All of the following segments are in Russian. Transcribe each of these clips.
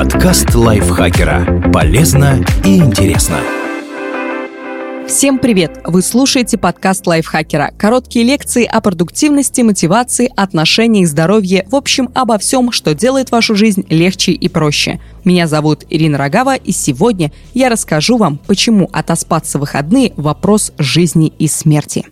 Подкаст лайфхакера. Полезно и интересно. Всем привет! Вы слушаете подкаст лайфхакера. Короткие лекции о продуктивности, мотивации, отношениях, здоровье, в общем, обо всем, что делает вашу жизнь легче и проще. Меня зовут Ирина Рогава, и сегодня я расскажу вам, почему отоспаться в выходные – вопрос жизни и смерти.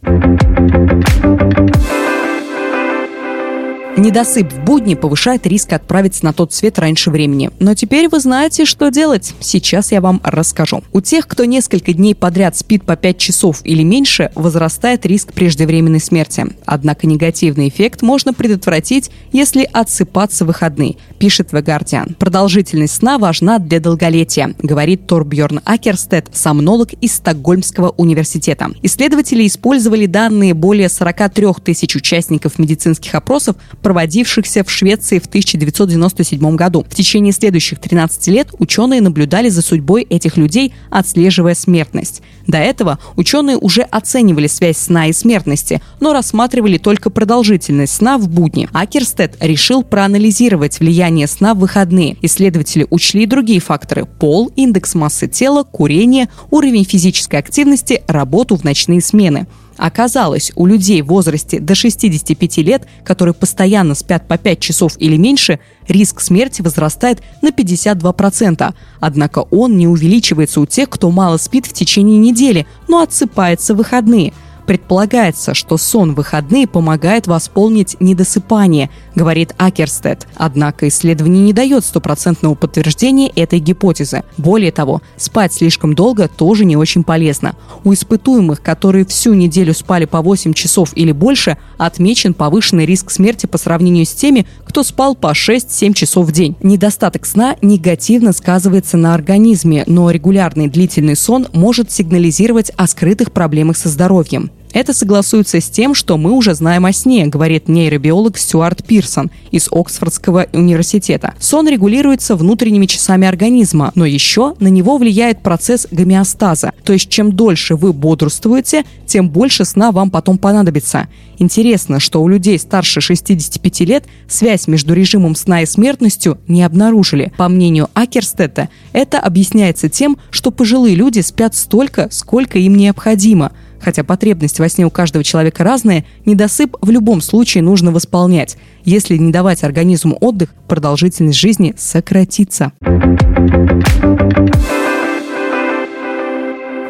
Недосып в будни повышает риск отправиться на тот свет раньше времени. Но теперь вы знаете, что делать. Сейчас я вам расскажу. У тех, кто несколько дней подряд спит по 5 часов или меньше, возрастает риск преждевременной смерти. Однако негативный эффект можно предотвратить, если отсыпаться в выходные, пишет The Guardian. Продолжительность сна важна для долголетия, говорит Торбьерн Акерстед, сомнолог из Стокгольмского университета. Исследователи использовали данные более 43 тысяч участников медицинских опросов проводившихся в Швеции в 1997 году. В течение следующих 13 лет ученые наблюдали за судьбой этих людей, отслеживая смертность. До этого ученые уже оценивали связь сна и смертности, но рассматривали только продолжительность сна в будни. Акерстед решил проанализировать влияние сна в выходные. Исследователи учли другие факторы – пол, индекс массы тела, курение, уровень физической активности, работу в ночные смены. Оказалось, у людей в возрасте до 65 лет, которые постоянно спят по 5 часов или меньше, риск смерти возрастает на 52%. Однако он не увеличивается у тех, кто мало спит в течение недели, но отсыпается в выходные – Предполагается, что сон в выходные помогает восполнить недосыпание, говорит Акерстед. Однако исследование не дает стопроцентного подтверждения этой гипотезы. Более того, спать слишком долго тоже не очень полезно. У испытуемых, которые всю неделю спали по 8 часов или больше, отмечен повышенный риск смерти по сравнению с теми, кто спал по 6-7 часов в день. Недостаток сна негативно сказывается на организме, но регулярный длительный сон может сигнализировать о скрытых проблемах со здоровьем. Это согласуется с тем, что мы уже знаем о сне, говорит нейробиолог Стюарт Пирсон из Оксфордского университета. Сон регулируется внутренними часами организма, но еще на него влияет процесс гомеостаза. То есть чем дольше вы бодрствуете, тем больше сна вам потом понадобится. Интересно, что у людей старше 65 лет связь между режимом сна и смертностью не обнаружили. По мнению Акерстета, это объясняется тем, что пожилые люди спят столько, сколько им необходимо – Хотя потребность во сне у каждого человека разная, недосып в любом случае нужно восполнять. Если не давать организму отдых, продолжительность жизни сократится.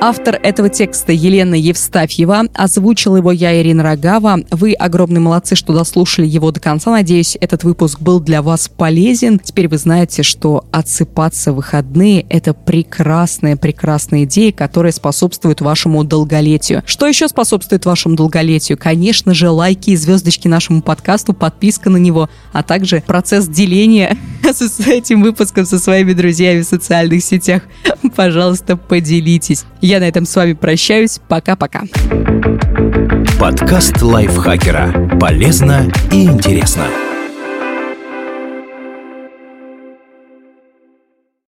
Автор этого текста Елена Евстафьева. Озвучил его я, Ирина Рогава. Вы огромные молодцы, что дослушали его до конца. Надеюсь, этот выпуск был для вас полезен. Теперь вы знаете, что отсыпаться в выходные – это прекрасная, прекрасная идея, которая способствует вашему долголетию. Что еще способствует вашему долголетию? Конечно же, лайки и звездочки нашему подкасту, подписка на него, а также процесс деления с этим выпуском со своими друзьями в социальных сетях. Пожалуйста, поделитесь. Я на этом с вами прощаюсь. Пока-пока. Подкаст лайфхакера. Полезно и интересно.